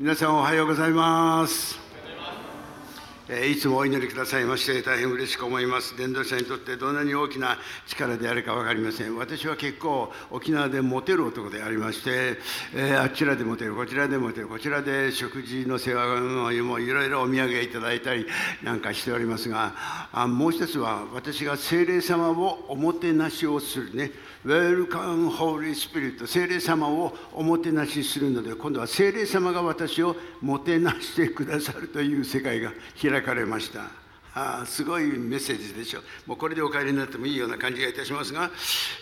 皆さんおはようございます。えいつもお祈りくださいまして大変嬉しく思います。伝道者にとってどんなに大きな力であるか分かりません。私は結構沖縄でモテる男でありまして、えーあちらでモテる、こちらでモテる、こちらで食事の世話もいろいろお土産いただいたりなんかしておりますが、あもう一つは私が聖霊様をおもてなしをするね。Welcome Holy Spirit 聖霊様をおもてなしするので今度は聖霊様が私をもてなしてくださるという世界が開かれました。あすごいメッセージでしょ。もうこれでお帰りになってもいいような感じがいたしますが、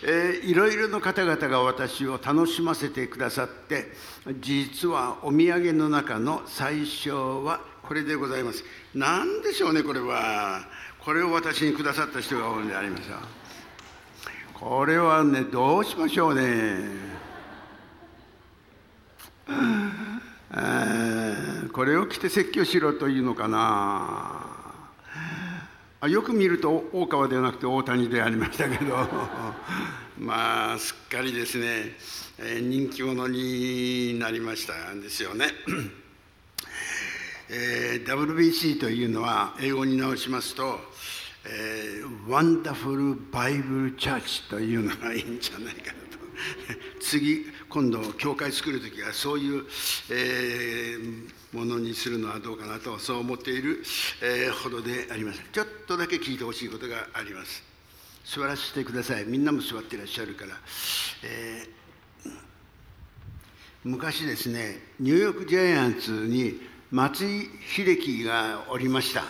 えーいろいろの方々が私を楽しませてくださって実はお土産の中の最初はこれでございます。何でしょうねこれは。これを私にくださった人がおるんでありますよこれはねどうしましょうね。えーこれを着て説教しろというのかな。あよく見ると大川ではなくて大谷でありましたけど。まあすっかりですね、えー人気者になりましたんですよね。えー WBC というのは英語に直しますと、えー、ワンダフル・バイブル・チャーチというのがいいんじゃないかなと。次今度教会作る時はそういう、えーものにするのはどうかなとそう思っている、えーほどでありますちょっとだけ聞いてほしいことがあります。座らせてください。みんなも座っていらっしゃるから、えー昔ですねニューヨークジャイアンツに松井秀喜がおりました。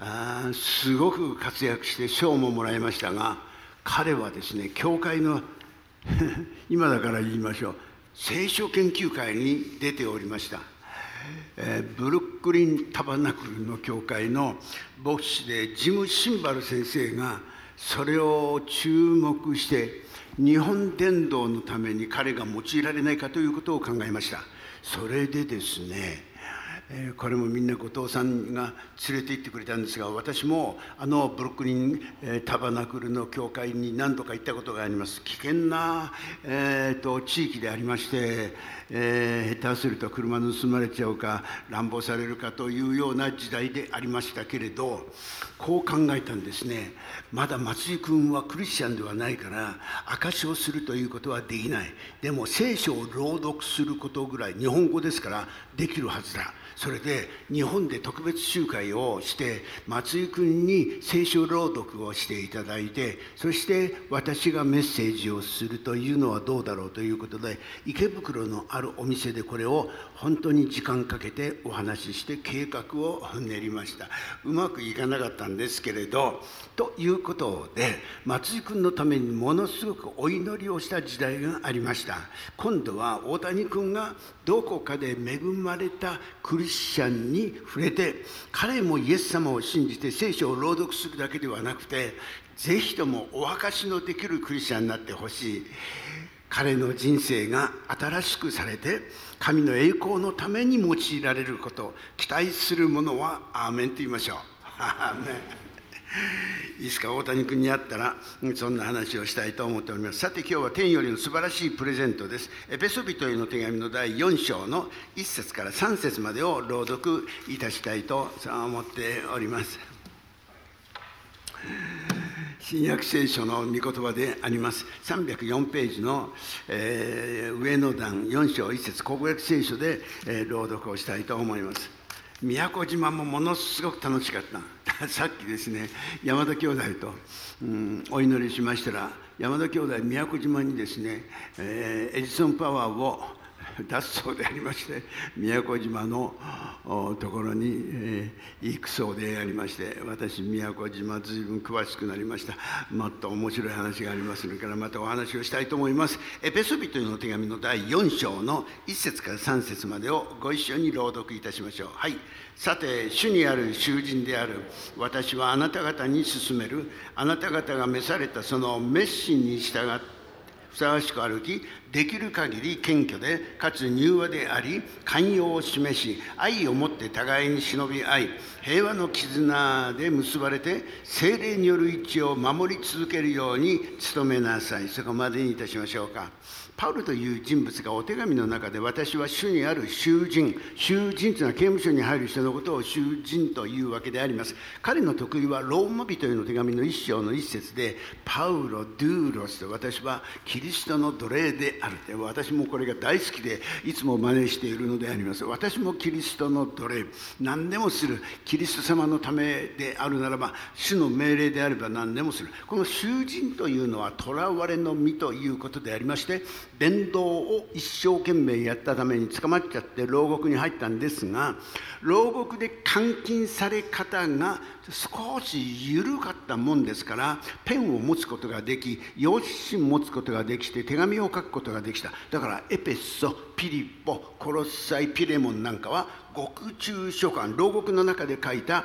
あすごく活躍して賞ももらいましたが彼はですね教会の 今だから言いましょう。聖書研究会に出ておりました、えーブルックリンタバナクルの教会の牧師でジム・シンバル先生がそれを注目して日本伝道のために彼が用いられないかということを考えました。それでですねえこれもみんな後藤さんが連れて行ってくれたんですが私もあのブロックリン、えータバナクルの教会に何度か行ったことがあります。危険な、えーと地域でありまして、えー下手すると車盗まれちゃうか乱暴されるかというような時代でありましたけれどこう考えたんですね。まだ松井君はクリスチャンではないから証しをするということはできない。でも聖書を朗読することぐらい日本語ですからできるはずだ。それで日本で特別集会をして松井君に聖書朗読をしていただいてそして私がメッセージをするというのはどうだろうということで池袋のあるるお店でこれを本当に時間かけてお話しして計画を練りました。うまくいかなかったんですけれどということで松井君のためにものすごくお祈りをした時代がありました。今度は大谷君がどこかで恵まれたクリスチャンに触れて彼もイエス様を信じて聖書を朗読するだけではなくてぜひともお証しのできるクリスチャンになってほしい。彼の人生が新しくされて神の栄光のために用いられること期待する者はアーメンと言いましょう。アーメン。いつか？大谷君に会ったらそんな話をしたいと思っております。さて今日は天よりの素晴らしいプレゼントです。エペソビトへの手紙の第4章の1節から3節までを朗読いたしたいと思っております。新約聖書の御言葉であります。304ページの、えー上の段4章1節国約聖書で、えー朗読をしたいと思います。宮古島もものすごく楽しかった。さっきですね山田兄弟と、うん、お祈りしましたら山田兄弟宮古島にですね、えーエジソンパワーを出すそうでありまして宮古島のところに、えー行くそうでありまして私宮古島ずいぶん詳しくなりました。もっと面白い話がありますのでからまたお話をしたいと思います。エペソビトへの手紙の第4章の1節から3節までをご一緒に朗読いたしましょう。はい。さて主にある囚人である私はあなた方に進めるあなた方が召されたその熱心に従ってふさわしく歩きできる限り謙虚でかつ柔和であり寛容を示し愛をもって互いに忍び合い平和の絆で結ばれて精霊による一致を守り続けるように努めなさいそこまでにいたしましょうか。パウルという人物がお手紙の中で私は主にある囚人囚人というのは刑務所に入る人のことを囚人というわけであります。彼の得意はローマ人への手紙の一章の一節でパウロ・ドゥーロスと私はキリストの奴隷である。って私もこれが大好きでいつも真似しているのであります。私もキリストの奴隷。何でもする。キリスト様のためであるならば主の命令であれば何でもする。この囚人というのは囚われの身ということでありまして伝道を一生懸命やったために捕まっちゃって牢獄に入ったんですが牢獄で監禁され方が少し緩かったもんですからペンを持つことができ用紙持つことができて手紙を書くことができた。だからエペソピリポコロッサイピレモンなんかは獄中書簡牢獄の中で書いた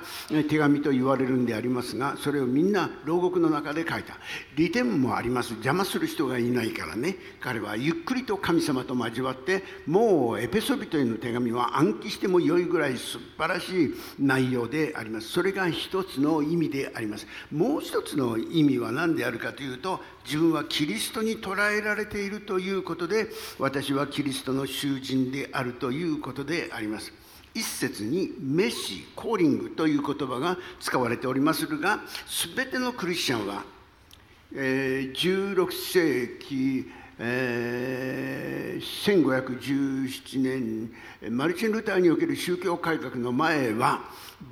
手紙と言われるんでありますがそれをみんな牢獄の中で書いた。利点もあります。邪魔する人がいないからね。彼はゆっくりと神様と交わってもうエペソビトへの手紙は暗記してもよいぐらい素晴らしい内容であります。それが一つの意味であります。もう一つの意味は何であるかというと自分はキリストに捉えられているということで私はキリストの囚人であるということであります。一節にメシコーリングという言葉が使われておりますが全てのクリスチャンは、え、16世紀えー、1517年マルチン・ルターにおける宗教改革の前は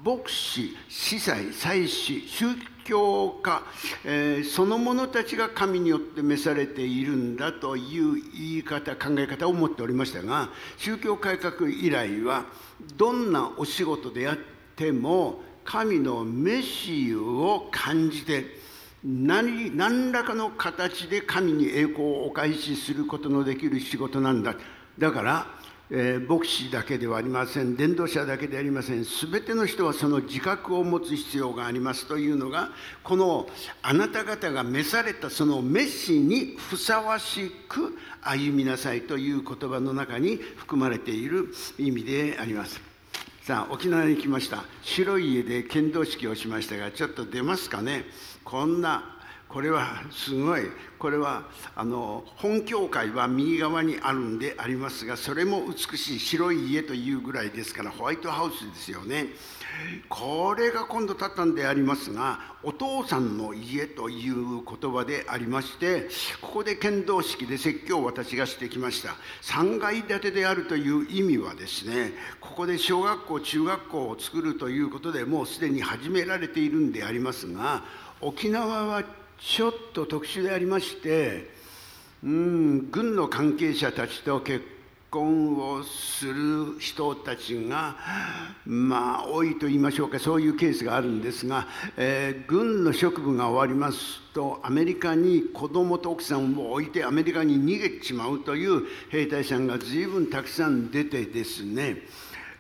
牧師司祭祭司宗教家、えー、その者たちが神によって召されているんだという言い方考え方を持っておりましたが宗教改革以来はどんなお仕事であっても神のメシを感じて何何らかの形で神に栄光をお返しすることのできる仕事なんだ。だから、えー、牧師だけではありません。伝道者だけでありません。全ての人はその自覚を持つ必要がありますというのがこのあなた方が召されたそのメシにふさわしく歩みなさいという言葉の中に含まれている意味であります。さあ沖縄に来ました。白い家で剣道式をしましたがちょっと出ますかね。こんなこれはすごい。これはあの本教会は右側にあるんでありますがそれも美しい白い家というぐらいですからホワイトハウスですよね。これが今度建ったんでありますがお父さんの家という言葉でありましてここで剣道式で説教を私がしてきました。3階建てであるという意味はですねここで小学校中学校を作るということでもうすでに始められているんでありますが沖縄はちょっと特殊でありましてうん軍の関係者たちと結婚をする人たちがまあ多いと言いましょうかそういうケースがあるんですが、えー、軍の職務が終わりますとアメリカに子供と奥さんを置いてアメリカに逃げちまうという兵隊さんが随分たくさん出てですね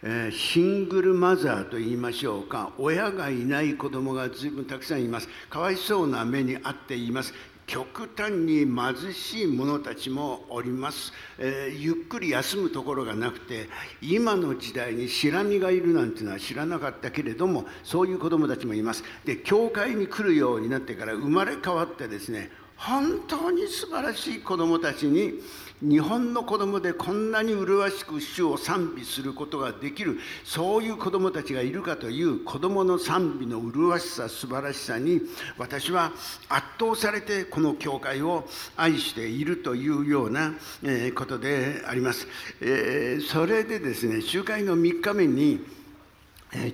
えシングルマザーと言いましょうか。親がいない子供が随分たくさんいます。かわいそうな目に遭っています。極端に貧しい者たちもおります、えー、ゆっくり休むところがなくて今の時代にシラミがいるなんてのは知らなかったけれどもそういう子どもたちもいます。で教会に来るようになってから生まれ変わってですね本当に素晴らしい子どもたちに日本の子供でこんなに麗しく主を賛美することができるそういう子供たちがいるかという子供の賛美の麗しさ素晴らしさに私は圧倒されてこの教会を愛しているというようなことでありますえ。それでですね集会の3日目に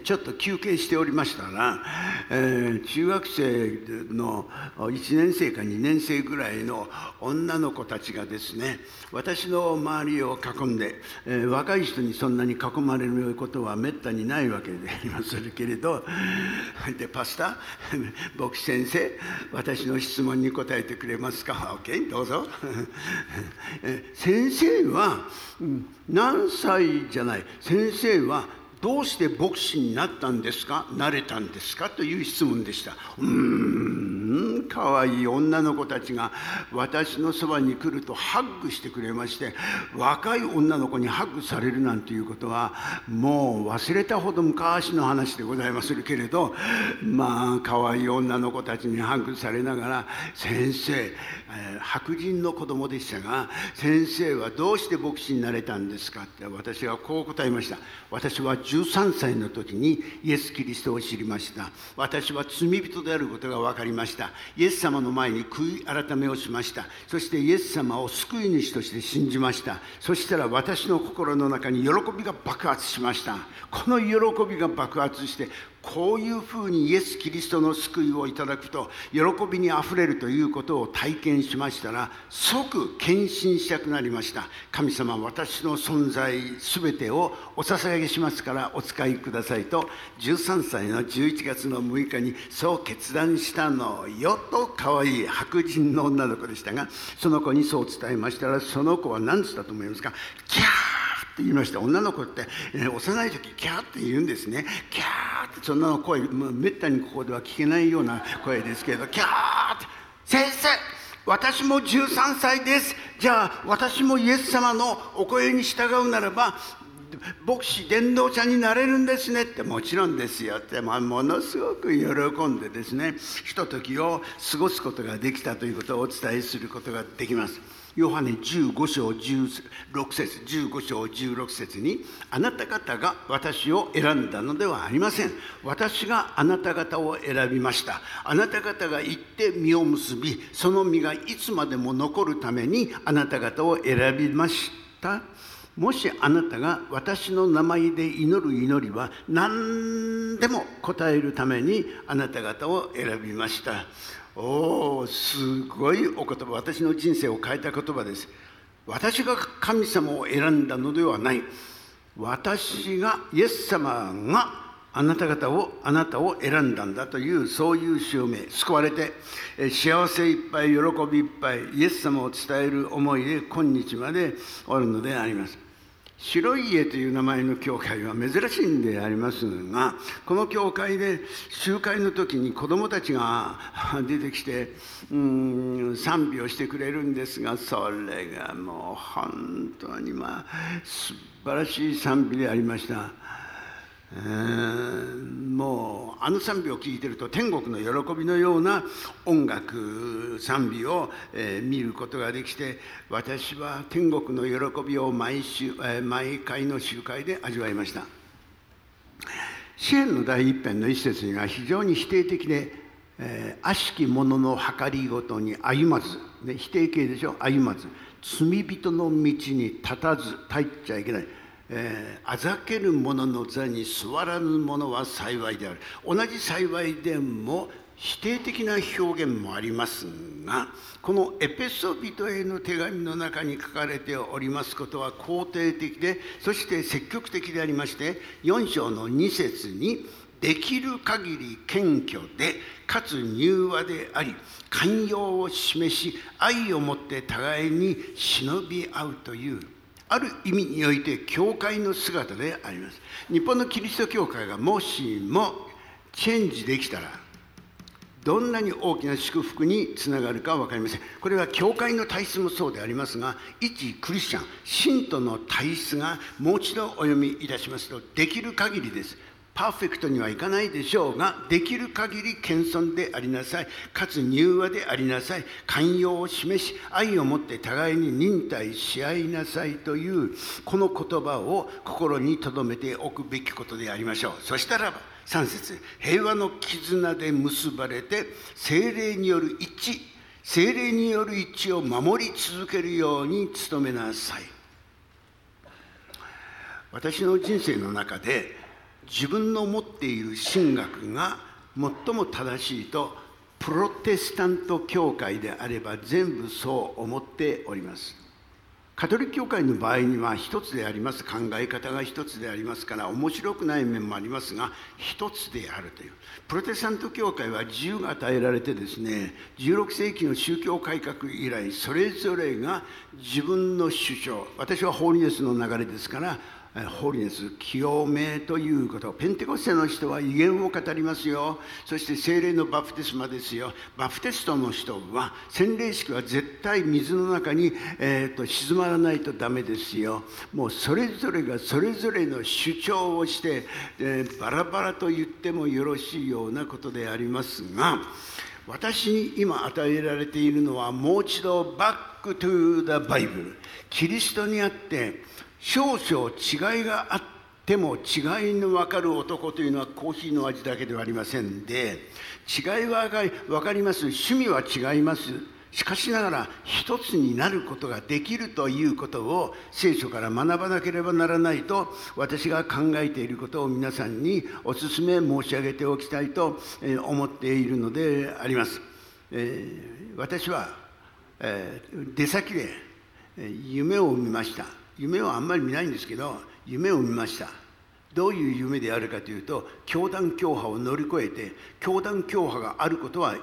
ちょっと休憩しておりましたら、えー、中学生の1年生か2年生ぐらいの女の子たちがですね私の周りを囲んで、えー、若い人にそんなに囲まれることはめったにないわけでありますけれどでパスタ牧師先生私の質問に答えてくれますか？OK どうぞ。先生は何歳じゃない。先生はどうして牧師になったんですか？なれたんですか？という質問でした。うーんかわいい女の子たちが私のそばに来るとハッグしてくれまして若い女の子にハッグされるなんていうことはもう忘れたほど昔の話でございますけれどまあかわいい女の子たちにハッグされながら「先生、えー、白人の子供でしたが先生はどうして牧師になれたんですか?」って私はこう答えました「私は13歳の時にイエス・キリストを知りました。私は罪人であることが分かりました。イエス様の前に悔い改めをしました。そしてイエス様を救い主として信じました。そしたら私の心の中に喜びが爆発しました。この喜びが爆発してこういうふうにイエス・キリストの救いをいただくと喜びにあふれるということを体験しましたら即献身したくなりました。神様私の存在全てをお捧げしますからお使いくださいと13歳の11月の6日にそう決断したのよと可愛い白人の女の子でしたがその子にそう伝えましたらその子は何つったと思いますか？キャーって言いました。女の子って、え、幼い時キャーって言うんですね。キャーってそんなの声めったにここでは聞けないような声ですけどキャーって先生私も13歳です。じゃあ私もイエス様のお声に従うならば牧師伝道者になれるんですね。ってもちろんですよ。って、まあ、ものすごく喜んでですねひとときを過ごすことができたということをお伝えすることができます。ヨハネ15章16節15章16節にあなた方が私を選んだのではありません。私があなた方を選びました。あなた方が行って実を結びその実がいつまでも残るためにあなた方を選びました。もしあなたが私の名前で祈る祈りは何でも答えるためにあなた方を選びました。おおすごいお言葉。私の人生を変えた言葉です。私が神様を選んだのではない。私がイエス様があなた方をあなたを選んだんだというそういう証明。救われて幸せいっぱい喜びいっぱいイエス様を伝える思いで今日までおるのであります。白い家という名前の教会は珍しいんでありますがこの教会で集会の時に子どもたちが出てきてうん賛美をしてくれるんですがそれがもう本当にまあ素晴らしい賛美でありました。もうあの賛美を聴いてると天国の喜びのような音楽賛美を、えー、見ることができて私は天国の喜びを毎週、えー、毎回の集会で味わいました。支援の第一編の一節には非常に否定的で、えー、悪しき者の計りごとに歩まず、ね、否定形でしょ歩まず。罪人の道に立たず立っちゃいけない。えー、あざける者の座に座らぬ者は幸いである。同じ幸いでも否定的な表現もありますがこのエペソビトへの手紙の中に書かれておりますことは肯定的でそして積極的でありまして4章の2節にできる限り謙虚でかつ柔和であり寛容を示し愛をもって互いに忍び合うというある意味において教会の姿であります。日本のキリスト教会がもしもチェンジできたらどんなに大きな祝福につながるか分かりません。これは教会の体質もそうでありますが一クリスチャン信徒の体質がもう一度お読みいたしますとできる限りです。パーフェクトにはいかないでしょうができる限り謙遜でありなさい。かつ柔和でありなさい。寛容を示し愛を持って互いに忍耐し合いなさいというこの言葉を心に留めておくべきことでありましょう。そしたらば3節平和の絆で結ばれて精霊による一致精霊による一致を守り続けるように努めなさい。私の人生の中で自分の持っている神学が最も正しいとプロテスタント教会であれば全部そう思っております。カトリック教会の場合には一つであります。考え方が一つでありますから面白くない面もありますが一つであるという。プロテスタント教会は自由が与えられてですね16世紀の宗教改革以来それぞれが自分の主張私はホーリネスの流れですからホリネス清めということペンテコステの人は威厳を語りますよ。そして精霊のバプテスマですよ。バプテストの人は洗礼式は絶対水の中に、えーと、沈まらないとダメですよ。もうそれぞれがそれぞれの主張をして、えー、バラバラと言ってもよろしいようなことでありますが私に今与えられているのはもう一度バックトゥー the バイブル。キリストにあって少々違いがあっても違いの分かる男というのはコーヒーの味だけではありませんで違いは分かります趣味は違いますしかしながら一つになることができるということを聖書から学ばなければならないと私が考えていることを皆さんにお勧め申し上げておきたいと思っているのであります。えー、私は、えー、出先で夢を見ました。夢はあんまり見ないんですけど夢を見ました。どういう夢であるかというと教団教派を乗り越えて教団教派があることは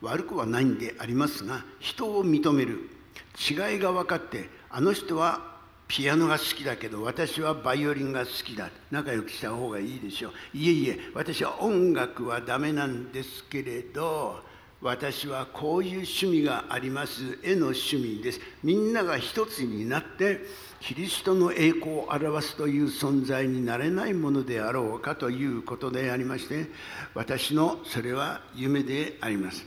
悪くはないんでありますが人を認める。違いが分かってあの人はピアノが好きだけど私はバイオリンが好きだ。仲良くした方がいいでしょう。いえいえ私は音楽はダメなんですけれど私はこういう趣味があります。絵の趣味です。みんなが一つになってキリストの栄光を表すという存在になれないものであろうかということでありまして私のそれは夢であります。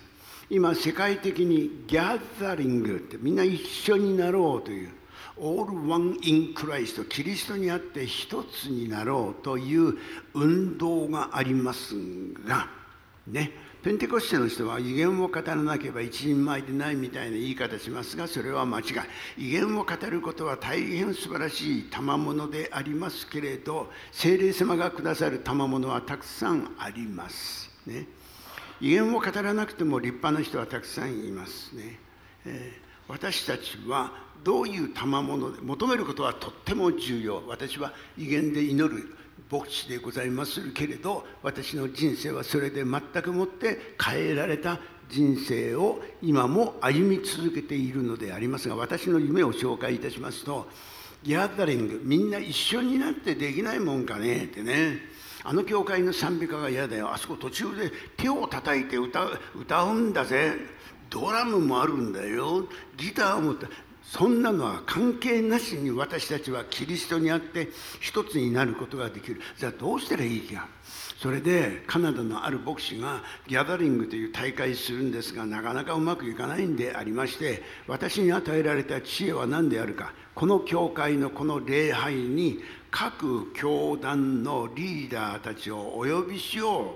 今世界的に gathering ってみんな一緒になろうという All one in Christ キリストにあって一つになろうという運動がありますがね。ペンテコステの人は威厳を語らなければ一人前でないみたいな言い方しますがそれは間違い。威厳を語ることは大変素晴らしい賜物でありますけれど精霊様がくださる賜物はたくさんあります、ね、威厳を語らなくても立派な人はたくさんいますね、えー、私たちはどういう賜物で求めることはとっても重要。私は威厳で祈る牧師でございますけれど私の人生はそれで全くもって変えられた人生を今も歩み続けているのでありますが私の夢を紹介いたしますとギャザリングみんな一緒になってできないもんかねってね。あの教会の賛美歌が嫌だよ。あそこ途中で手を叩いて歌歌うんだぜ。ドラムもあるんだよ。ギターもそんなのは関係なしに私たちはキリストにあって一つになることができる。じゃあどうしたらいいか。それでカナダのある牧師がギャザリングという大会するんですがなかなかうまくいかないんでありまして私に与えられた知恵は何であるか。この教会のこの礼拝に各教団のリーダーたちをお呼びしよう。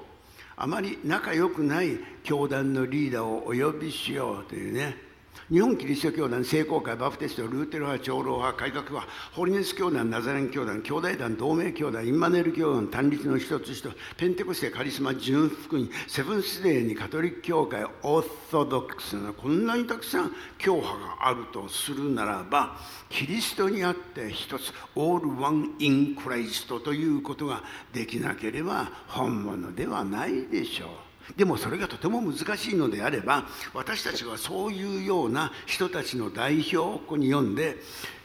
あまり仲良くない教団のリーダーをお呼びしようというね。日本キリスト教団聖公会バプテストルーテル派長老派改革派ホリネス教団ナザレン教団兄弟団同盟教団インマネル教団単立の一つ一つペンテコステカリスマ純福音セブンスデーにカトリック教会オーソドックスなこんなにたくさん教派があるとするならばキリストにあって一つ All one in Christ ということができなければ本物ではないでしょう。でもそれがとても難しいのであれば私たちはそういうような人たちの代表をここに呼んで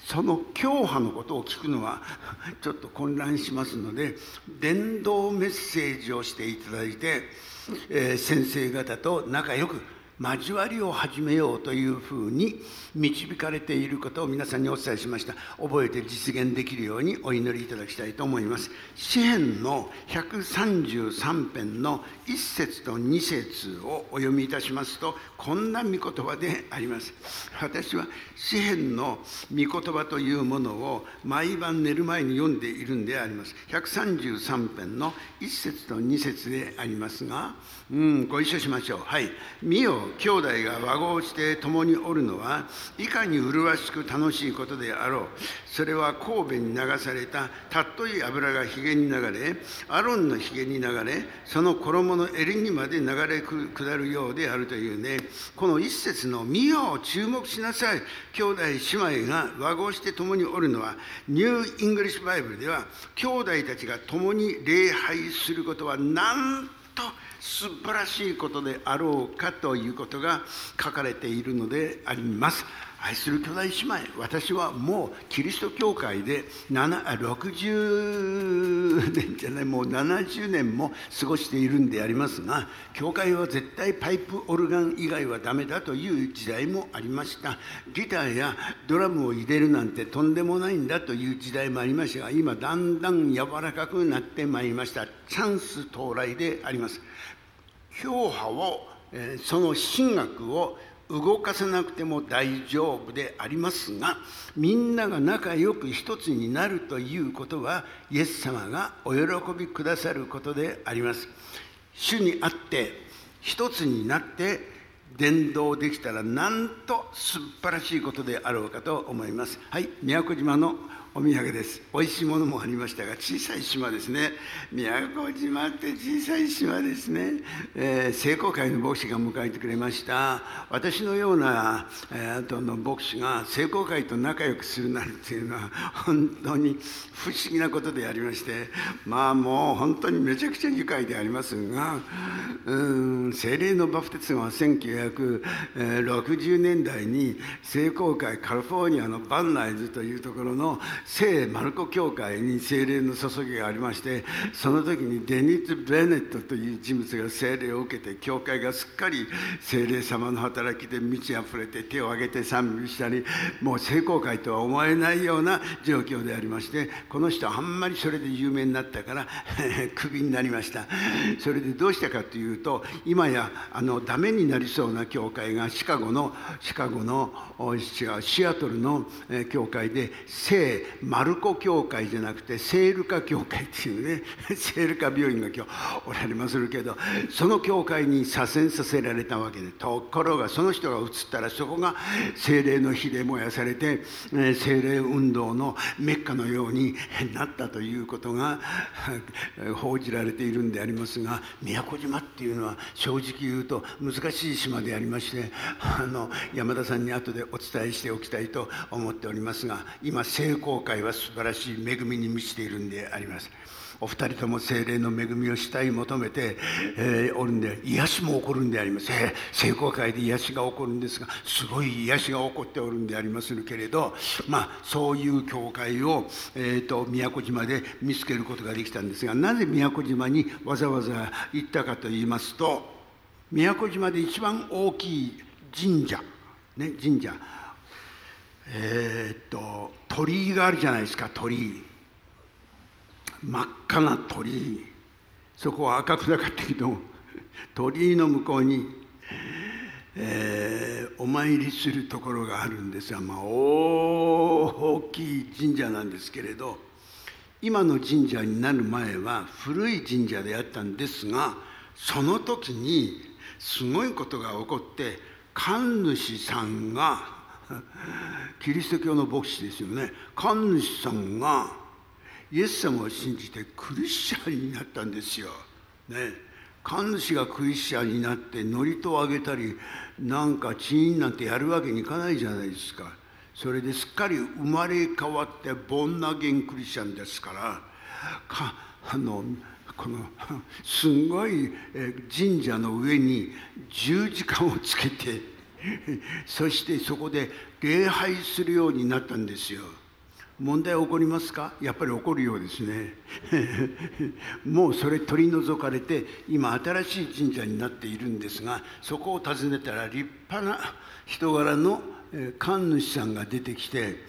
その教派のことを聞くのは ちょっと混乱しますので伝道メッセージをしていただいて、えー、先生方と仲良く交わりを始めようというふうに導かれていることを皆さんにお伝えしました。覚えて実現できるようにお祈りいただきたいと思います。詩編の133編の1節と2節をお読みいたしますとこんな御言葉であります。私は詩編の御言葉というものを毎晩寝る前に読んでいるんであります。133編の1節と2節でありますがうんご一緒しましょう。はい。見よ兄弟が和合して共におるのはいかに麗しく楽しいことであろう。それは神戸に流されたたっとい油がひげに流れアロンのひげに流れその衣の襟にまで流れ下るようであるというね。この一節の「見よ注目しなさい。兄弟姉妹が和合して共におるのはNew English Bible では兄弟たちが共に礼拝することはなんと素晴らしいことであろうかということが書かれているのであります。愛する兄弟姉妹私はもうキリスト教会で60年じゃないもう70年も過ごしているんでありますが教会は絶対パイプオルガン以外はダメだという時代もありました。ギターやドラムを入れるなんてとんでもないんだという時代もありましたが今だんだん柔らかくなってまいりました。チャンス到来であります。評判を、え、その神学を動かさなくても大丈夫でありますがみんなが仲良く一つになるということはイエス様がお喜びくださることであります。主にあって一つになって伝道できたらなんと素晴らしいことであろうかと思います。はい宮古島のお土産です。美味しいものもありましたが、小さい島ですね。宮古島って小さい島ですね。えー、聖光会の牧師が迎えてくれました。私のような、えー、の牧師が聖光会と仲良くするなんていうのは、本当に不思議なことでありまして、まあもう本当にめちゃくちゃ愉快でありますが、うん精霊のバプテスマは1960年代に聖光会カリフォルニアのバンナイズというところの聖マルコ教会に精霊の注ぎがありましてその時にデニッツ・ベネットという人物が精霊を受けて教会がすっかり精霊様の働きで満ち溢れて手を挙げて賛美したりもう聖公会とは思えないような状況でありましてこの人あんまりそれで有名になったから クビになりました。それでどうしたかというと今やあのダメになりそうな教会がシカゴのシカゴのシアトルの教会で聖マルコ教会じゃなくてセールカ教会っていうね セールカ病院が今日おられまするけどその教会に左遷させられたわけでところがその人が移ったらそこが精霊の火で燃やされて精霊運動のメッカのようになったということが 報じられているんでありますが宮古島っていうのは正直言うと難しい島でありましてあの山田さんに後でお伝えしておきたいと思っておりますが今成功会は素晴らしい恵みに満ちているんであります。お二人とも精霊の恵みをしたい求めて、えー、おるんで癒しも起こるんであります、えー、聖公会で癒しが起こるんですがすごい癒しが起こっておるんでありますけれどまあそういう教会を、えーと、宮古島で見つけることができたんですがなぜ宮古島にわざわざ行ったかと言いますと宮古島で一番大きい神社、ね、神社えー、っと鳥居があるじゃないですか鳥居。真っ赤な鳥居。そこは赤くなかったけど鳥居の向こうに、えー、お参りするところがあるんですが、まあ、大きい神社なんですけれど今の神社になる前は古い神社であったんですがその時にすごいことが起こって神主さんがキリスト教の牧師ですよね神主さんがイエス様を信じてクリスチャンになったんですよ。ね、神主がクリスチャンになって祝詞をあげたりなんかチーンなんてやるわけにいかないじゃないですか。それですっかり生まれ変わってボンナゲンクリスチャンですからかあのこのすんごい神社の上に十字架をつけてそしてそこで礼拝するようになったんですよ。問題起こりますか？やっぱり起こるようですね。もうそれ取り除かれて今新しい神社になっているんですがそこを訪ねたら立派な人柄の神主さんが出てきて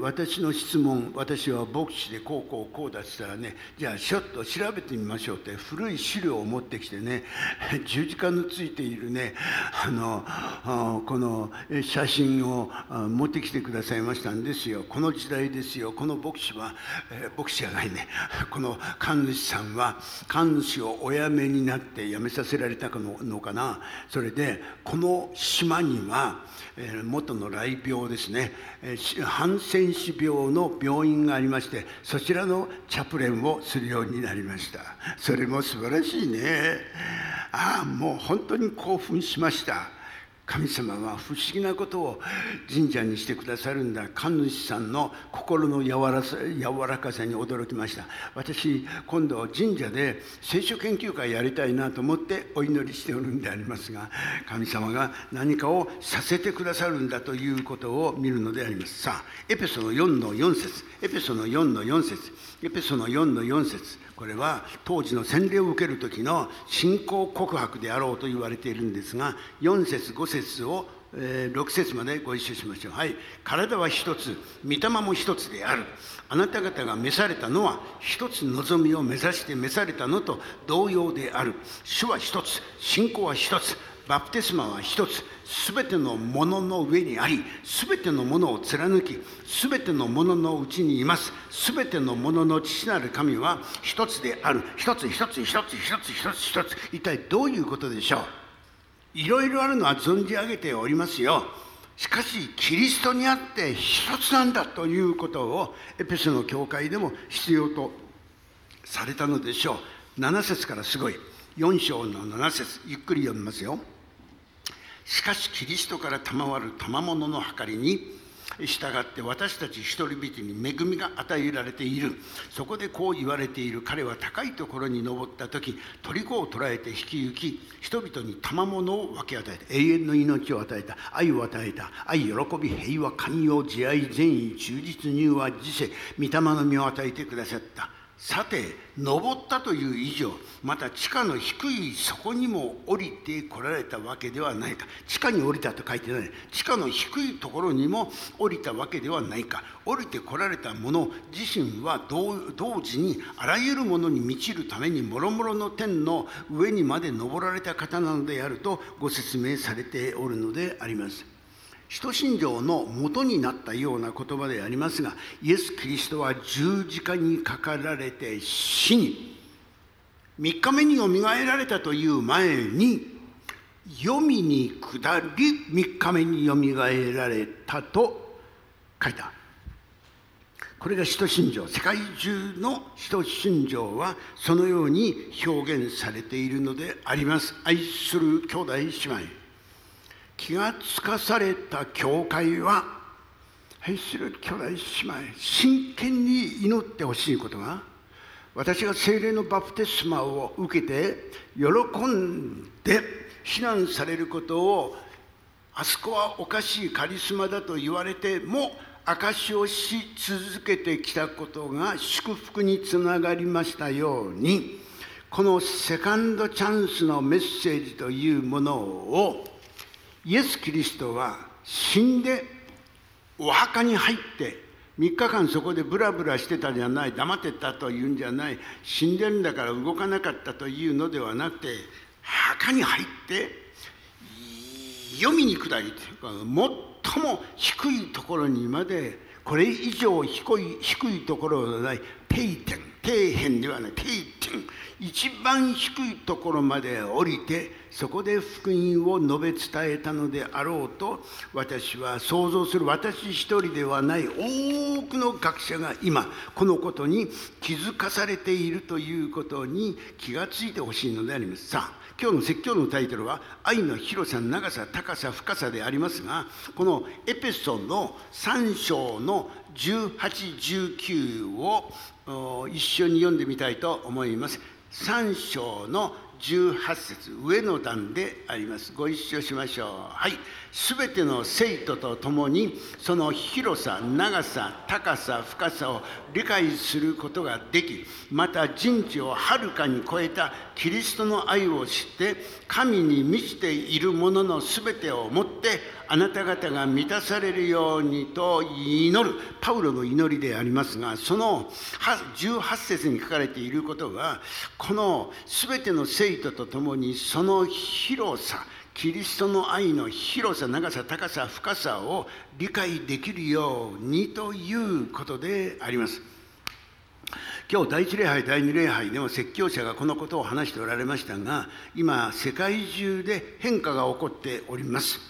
私の質問私は牧師でこうこうこうだって言ったらねじゃあちょっと調べてみましょうって古い資料を持ってきてね 十字架のついているねあのこの写真を持ってきてくださいましたんですよ。この時代ですよ。この牧師は、え牧師じゃないね。この神主さんは神主をお辞めになって辞めさせられたのかな。それでこの島には、元の雷病ですね、ハンセン氏病の病院がありましてそちらのチャプレンをするようになりました。それも素晴らしいね。ああもう本当に興奮しました。神様は不思議なことを神社にしてくださるんだ。神主さんの心の柔ら柔らかさに驚きました。私今度神社で聖書研究会やりたいなと思ってお祈りしておるんでありますが神様が何かをさせてくださるんだということを見るのであります。さあエペソの4の4節。エペソの4の4節。エペソの4の4節。これは当時の洗礼を受ける時の信仰告白であろうと言われているんですが4節5節をえ6節までご一緒しましょう。はい。体は一つ、御霊も一つである。あなた方が召されたのは、一つ望みを目指して召されたのと同様である。主は一つ、信仰は一つ、バプテスマは一つ、すべてのものの上にあり、すべてのものを貫き、すべてのもののうちにいます。すべてのものの父なる神は一つである。一つ一つ一つ一つ一つ一つ。一体どういうことでしょう？いろいろあるのは存じ上げておりますよ。しかし、キリストにあって一つなんだということを、エペソの教会でも必要とされたのでしょう。7節からすごい。4章の7節ゆっくり読みますよ。しかしキリストから賜る賜物の計りに従って私たち一人々に恵みが与えられている。そこでこう言われている。彼は高いところに登った時虜を捕らえて引き行き人々に賜物を分け与えた永遠の命を与えた。愛を与えた。愛喜び平和寛容慈愛善意忠実入和自世御霊の実を与えてくださった。さて登ったという以上また地下の低い底にも降りてこられたわけではないか。地下に降りたと書いてない。地下の低いところにも降りたわけではないか。降りてこられた者自身は同時にあらゆるものに満ちるためにもろもろの天の上にまで登られた方なのであるとご説明されておるのであります。使徒信条の元になったような言葉でありますがイエス・キリストは十字架にかかられて死に3日目によみがえられたという前に読みに下り3日目によみがえられたと書いた。これが使徒信条世界中の使徒信条はそのように表現されているのであります。愛する兄弟姉妹。気がつかされた教会は愛する兄弟姉妹真剣に祈ってほしいことが私が精霊のバプテスマを受けて喜んで非難されることをあそこはおかしいカリスマだと言われても証しをし続けてきたことが祝福につながりましたようにこのセカンドチャンスのメッセージというものをイエス・キリストは死んでお墓に入って3日間そこでブラブラしてたじゃない黙ってたというんじゃない。死んでるんだから動かなかったというのではなくて墓に入って読みに下りというか最も低いところにまでこれ以上低い低いところのない底点底辺ではない底点一番低いところまで降りてそこで福音を述べ伝えたのであろうと私は想像する私一人ではない多くの学者が今このことに気づかされているということに気がついてほしいのであります。さあ今日の説教のタイトルは「愛の広さ長さ高さ深さ」でありますがこのエペソの3章の1819を一緒に読んでみたいと思います。3章の18節上の段であります。ご一緒しましょう。はい。すべての生徒と共にその広さ長さ高さ深さを理解することができまた人知をはるかに超えたキリストの愛を知って神に満ちているもののすべてをもってあなた方が満たされるようにと祈る。パウロの祈りでありますがその18節に書かれていることはこのすべての生徒生徒と共にその広さキリストの愛の広さ長さ高さ深さを理解できるようにということであります。今日第一礼拝第二礼拝でも説教者がこのことを話しておられましたが今世界中で変化が起こっております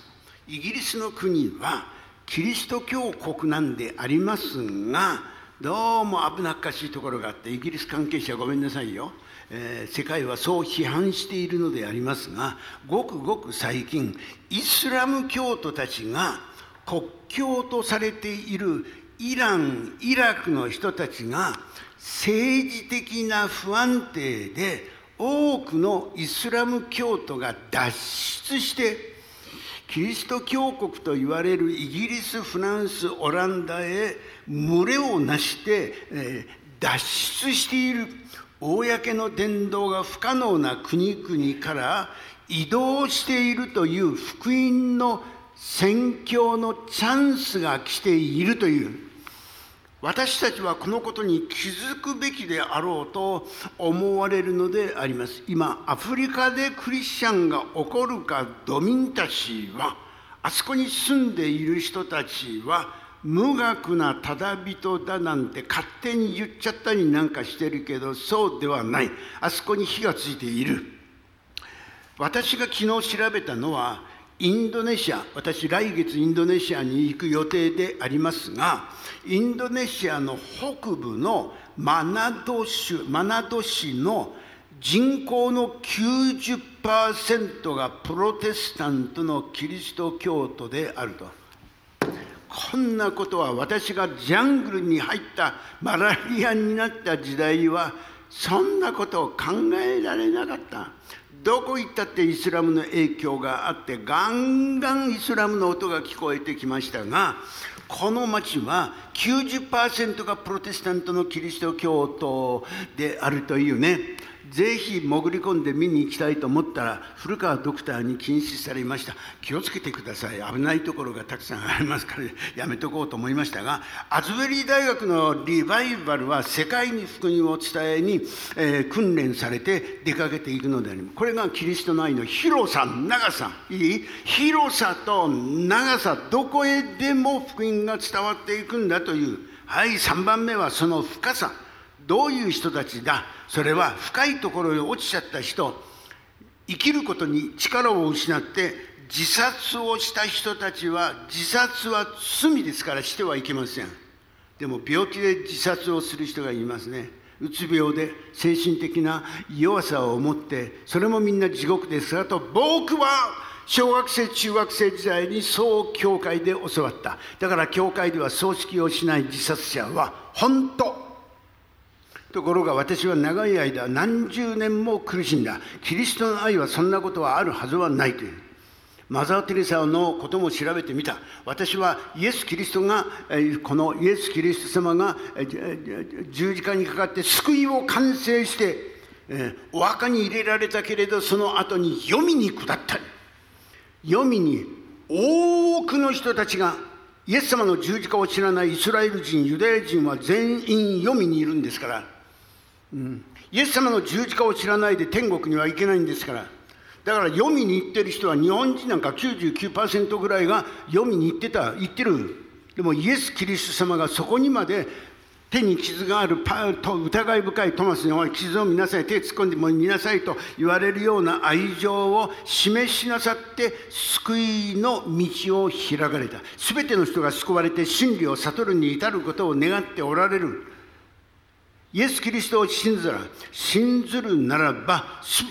イギリスの国はキリスト教国なんでありますがどうも危なっかしいところがあってイギリス関係者ごめんなさいよ、えー、世界はそう批判しているのでありますがごくごく最近イスラム教徒たちが国境とされているイランイラクの人たちが政治的な不安定で多くのイスラム教徒が脱出してキリスト教国と言われるイギリスフランスオランダへ群れをなして、えー、脱出している。公の伝道が不可能な国々から移動しているという福音の宣教のチャンスが来ているという私たちはこのことに気づくべきであろうと思われるのであります。今、アフリカでクリスチャンが起こるかドミンたちは、あそこに住んでいる人たちは、無学なただ人だなんて勝手に言っちゃったりなんかしてるけど、そうではない。あそこに火がついている。私が昨日調べたのは、インドネシア、私来月インドネシアに行く予定でありますが、インドネシアの北部のマナド州マナド市の人口の90%がプロテスタントのキリスト教徒であると。こんなことは私がジャングルに入ったマラリアになった時代はそんなことを考えられなかった。どこ行ったってイスラムの影響があってガンガンイスラムの音が聞こえてきましたがこの町は90%がプロテスタントのキリスト教徒であるというねぜひ潜り込んで見に行きたいと思ったら古川ドクターに禁止されました。気をつけてください。危ないところがたくさんありますからやめとこうと思いましたがアズベリー大学のリバイバルは世界に福音を伝えに、えー、訓練されて出かけていくのであります。これがキリストの愛の広さ。長さ。いい？広さと長さ。どこへでも福音が伝わっていくんだという。はい3番目はその深さ。どういう人たちだ？それは深いところに落ちちゃった人。生きることに力を失って自殺をした人たちは自殺は罪ですからしてはいけません。でも病気で自殺をする人がいますね。うつ病で精神的な弱さを持ってそれもみんな地獄です。からと僕は小学生中学生時代にそう教会で教わった。だから教会では葬式をしない自殺者は本当ところが私は長い間何十年も苦しんだ。キリストの愛はそんなことはあるはずはないという。マザー・テレサのことも調べてみた。私はイエス・キリストがこのイエス・キリスト様が十字架にかかって救いを完成してお墓に入れられたけれどその後に読みに下った。読みに多くの人たちがイエス様の十字架を知らないイスラエル人ユダヤ人は全員読みにいるんですからうん、イエス様の十字架を知らないで天国には行けないんですから。だから読みに行ってる人は日本人なんか99%ぐらいが読みに行ってた行ってる。でもイエス・キリスト様がそこにまで手に傷があるパと疑い深いトマスに「おい傷を見なさい手突っ込んでも見なさい」と言われるような愛情を示しなさって救いの道を開かれた。全ての人が救われて真理を悟るに至ることを願っておられる。イエス・キリストを信ずら信ずるならば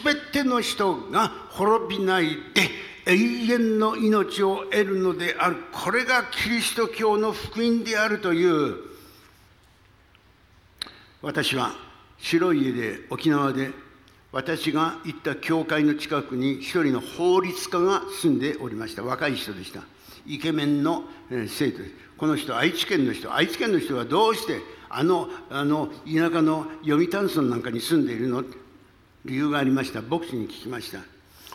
全ての人が滅びないで永遠の命を得るのである。これがキリスト教の福音であるという。私は白い家で沖縄で私が行った教会の近くに一人の法律家が住んでおりました。若い人でした。イケメンの生徒です。この人愛知県の人。愛知県の人はどうしてあのあの田舎の読谷村なんかに住んでいるの理由がありました。牧師に聞きました。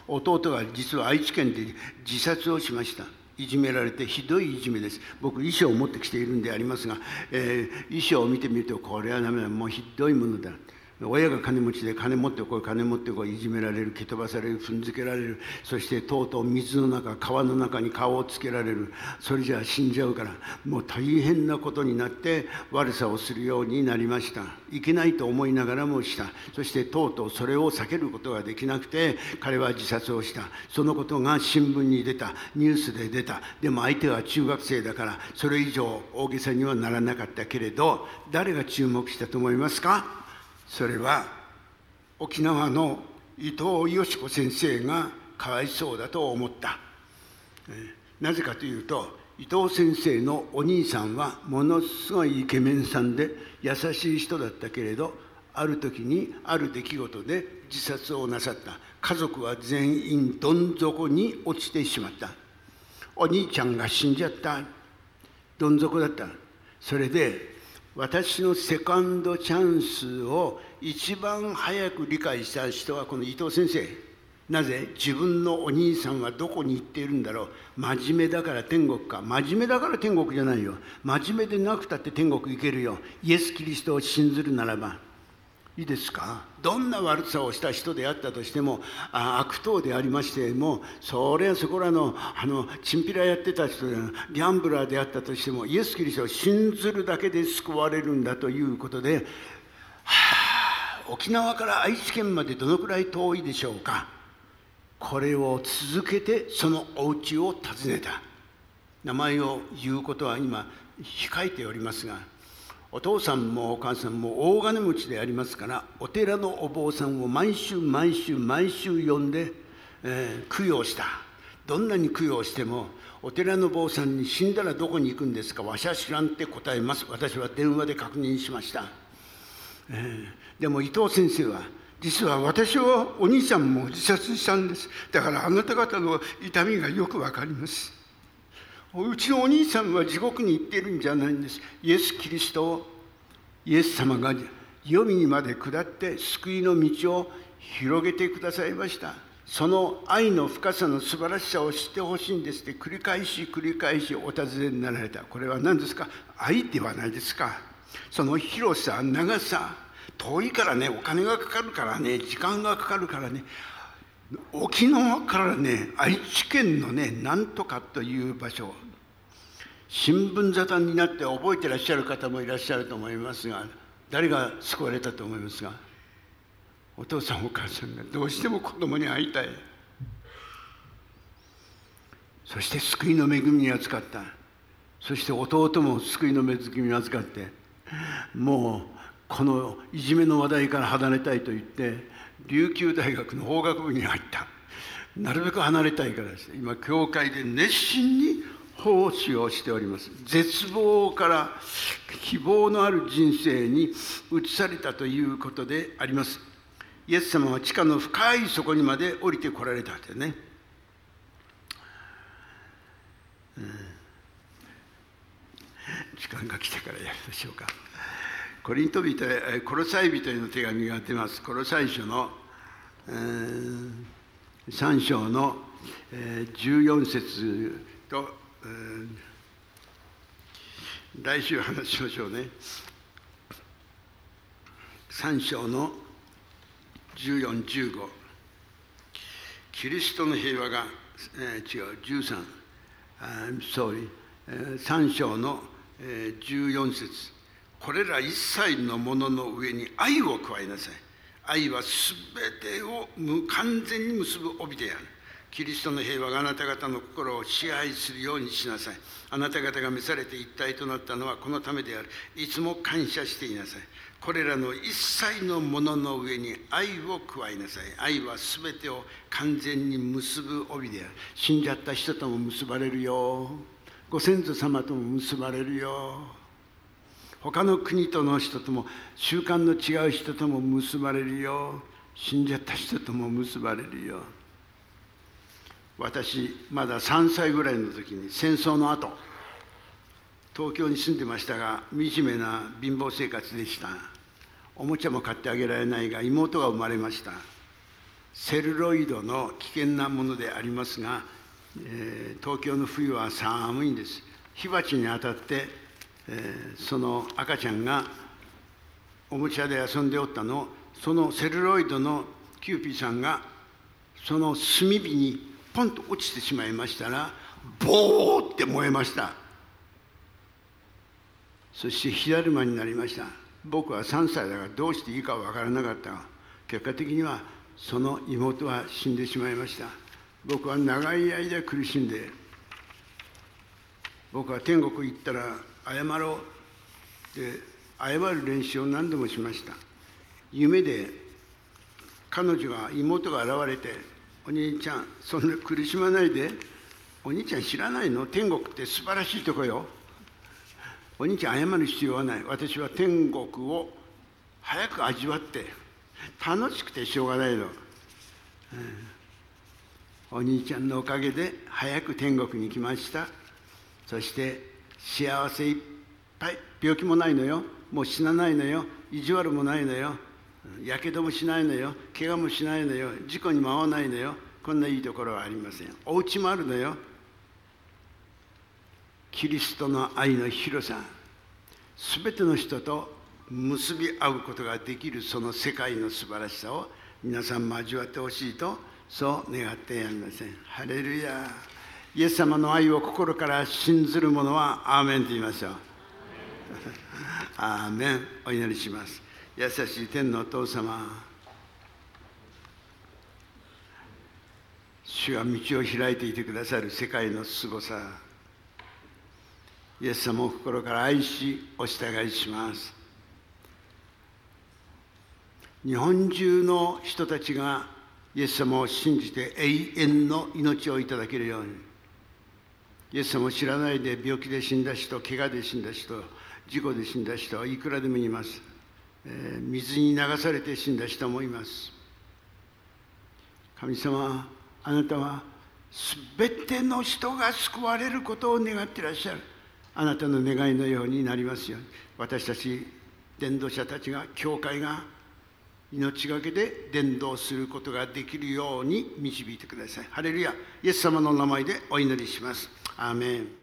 弟が実は愛知県で自殺をしました。いじめられてひどいいじめです。僕衣装を持ってきているんでありますが、えー、衣装を見てみるとこれはダメだ。もうひどいものだ。親が金持ちで金持ってこい金持ってこいいじめられる蹴飛ばされる踏んづけられる。そしてとうとう水の中川の中に顔をつけられる。それじゃあ死んじゃうからもう大変なことになって悪さをするようになりました。いけないと思いながらもした。そしてとうとうそれを避けることができなくて彼は自殺をした。そのことが新聞に出た。ニュースで出た。でも相手は中学生だからそれ以上大げさにはならなかったけれど誰が注目したと思いますか？それは沖縄の伊藤よし子先生がかわいそうだと思った。なぜかというと伊藤先生のお兄さんはものすごいイケメンさんで優しい人だったけれどある時にある出来事で自殺をなさった。家族は全員どん底に落ちてしまった。お兄ちゃんが死んじゃった。どん底だった。それで私のセカンドチャンスを一番早く理解した人はこの伊藤先生。なぜ？自分のお兄さんはどこに行っているんだろう？真面目だから天国か。真面目だから天国じゃないよ。真面目でなくたって天国行けるよ。イエス・キリストを信ずるならば。いいですか？どんな悪さをした人であったとしても悪党でありましてもそれはそこらのあのチンピラやってた人でギャンブラーであったとしてもイエス・キリストを信ずるだけで救われるんだということで、はあ、沖縄から愛知県までどのくらい遠いでしょうか？これを続けてそのお家を訪ねた。名前を言うことは今控えておりますがお父さんもお母さんも大金持ちでありますからお寺のお坊さんを毎週毎週毎週呼んで、えー、供養した。どんなに供養してもお寺の坊さんに死んだらどこに行くんですかわしは知らんって答えます。私は電話で確認しました、えー、でも伊藤先生は実は私はお兄さんも自殺したんです。だからあなた方の痛みがよくわかります。うちのお兄さんは地獄に行っているんじゃないんです。イエス・キリストをイエス様が黄泉にまで下って救いの道を広げてくださいました。その愛の深さの素晴らしさを知ってほしいんですって繰り返し繰り返しお尋ねになられた。これは何ですか？愛ではないですか。その広さ、長さ、遠いからね、お金がかかるからね、時間がかかるからね、沖縄からね愛知県のねなんとかという場所新聞沙汰になって覚えてらっしゃる方もいらっしゃると思いますが誰が救われたと思いますがお父さんお母さんがどうしても子供に会いたい。そして救いの恵みに預かった。そして弟も救いの恵みに預かってもうこのいじめの話題から離れたいと言って琉球大学の法学部に入った。なるべく離れたいからです。ね今教会で熱心に奉仕をしております。絶望から希望のある人生に移されたということであります。イエス様は地下の深い底にまで降りてこられたってね、うん、時間が来てからやりましょうか。コリント人コロサイ人への手紙が出ます。コロサイ書の、えー、3章の、えー、14節と、えー、来週話しましょうね。3章の1415キリストの平和が、えー、違う13あ sorry、3章の、14節。これら一切のものの上に愛を加えなさい。愛は全てを完全に結ぶ帯である。キリストの平和があなた方の心を支配するようにしなさい。あなた方が召されて一体となったのはこのためである。いつも感謝していなさい。これらの一切のものの上に愛を加えなさい。愛は全てを完全に結ぶ帯である。死んじゃった人とも結ばれるよ。ご先祖様とも結ばれるよ。他の国との人とも習慣の違う人とも結ばれるよ。死んじゃった人とも結ばれるよ。私まだ3歳ぐらいの時に戦争の後東京に住んでましたが惨めな貧乏生活でした。おもちゃも買ってあげられないが妹が生まれました。セルロイドの危険なものでありますが、えー、東京の冬は寒いんです。火鉢に当たってえー、その赤ちゃんがおもちゃで遊んでおったのそのセルロイドのキューピーさんがその炭火にポンと落ちてしまいましたらボーって燃えました。そして火だるまになりました。僕は3歳だからどうしていいか分からなかった。結果的にはその妹は死んでしまいました。僕は長い間苦しんで僕は天国行ったら謝ろう。で謝る練習を何度もしました。夢で彼女が妹が現れて「お兄ちゃんそんな苦しまないで。お兄ちゃん知らないの？天国って素晴らしいとこよ。お兄ちゃん謝る必要はない。私は天国を早く味わって楽しくてしょうがないの、うん、お兄ちゃんのおかげで早く天国に来ました。そして幸せいっぱい。病気もないのよ。もう死なないのよ。意地悪もないのよ。やけどもしないのよ。怪我もしないのよ。事故にも遭わないのよ。こんないいところはありません。お家もあるのよ。キリストの愛の広さ。すべての人と結び合うことができるその世界の素晴らしさを皆さんも味わってほしいとそう願ってやりません。ハレルヤイエス様の愛を心から信ずる者はアーメンと言いましょう。アーメン。お祈りします。優しい天のお父様。主は道を開いていてくださる世界のすごさ。イエス様を心から愛しお従いします。日本中の人たちがイエス様を信じて永遠の命をいただけるように。イエス様を知らないで病気で死んだ人怪我で死んだ人事故で死んだ人はいくらでもいます、えー、水に流されて死んだ人もいます。神様あなたは全ての人が救われることを願ってらっしゃる。あなたの願いのようになりますように。私たち伝道者たちが教会が命がけで伝道することができるように導いてください。ハレルヤ。イエス様の名前でお祈りします。アーメン